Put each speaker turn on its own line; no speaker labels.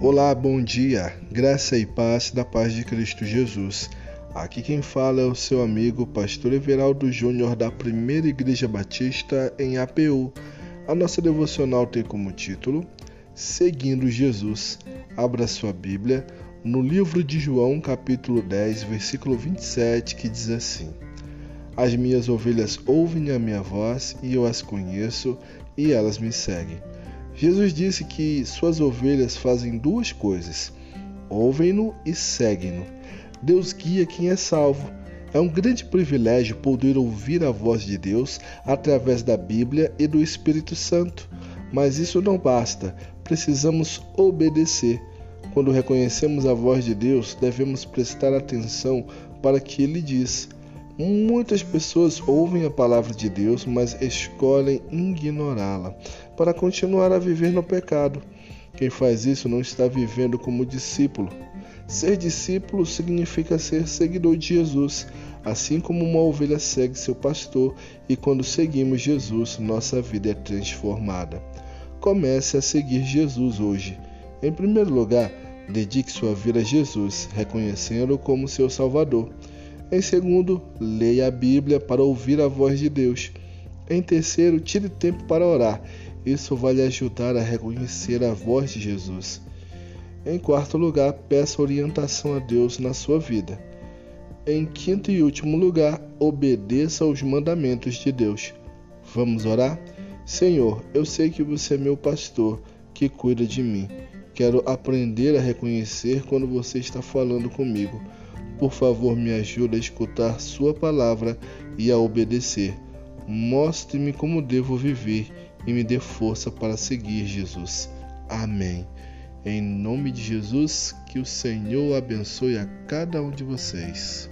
Olá, bom dia, graça e paz da paz de Cristo Jesus. Aqui quem fala é o seu amigo Pastor Everaldo Júnior da Primeira Igreja Batista em APU. A nossa devocional tem como título Seguindo Jesus. Abra sua Bíblia no livro de João, capítulo 10, versículo 27, que diz assim: As minhas ovelhas ouvem a minha voz e eu as conheço e elas me seguem. Jesus disse que suas ovelhas fazem duas coisas: ouvem-no e seguem-no. Deus guia quem é salvo. É um grande privilégio poder ouvir a voz de Deus através da Bíblia e do Espírito Santo. Mas isso não basta, precisamos obedecer. Quando reconhecemos a voz de Deus, devemos prestar atenção para o que ele diz. Muitas pessoas ouvem a palavra de Deus, mas escolhem ignorá-la para continuar a viver no pecado. Quem faz isso não está vivendo como discípulo. Ser discípulo significa ser seguidor de Jesus, assim como uma ovelha segue seu pastor, e quando seguimos Jesus, nossa vida é transformada. Comece a seguir Jesus hoje. Em primeiro lugar, dedique sua vida a Jesus, reconhecendo-o como seu Salvador. Em segundo, leia a Bíblia para ouvir a voz de Deus. Em terceiro, tire tempo para orar. Isso vai lhe ajudar a reconhecer a voz de Jesus. Em quarto lugar, peça orientação a Deus na sua vida. Em quinto e último lugar, obedeça aos mandamentos de Deus. Vamos orar? Senhor, eu sei que você é meu pastor, que cuida de mim. Quero aprender a reconhecer quando você está falando comigo. Por favor, me ajude a escutar Sua palavra e a obedecer. Mostre-me como devo viver e me dê força para seguir Jesus. Amém. Em nome de Jesus, que o Senhor abençoe a cada um de vocês.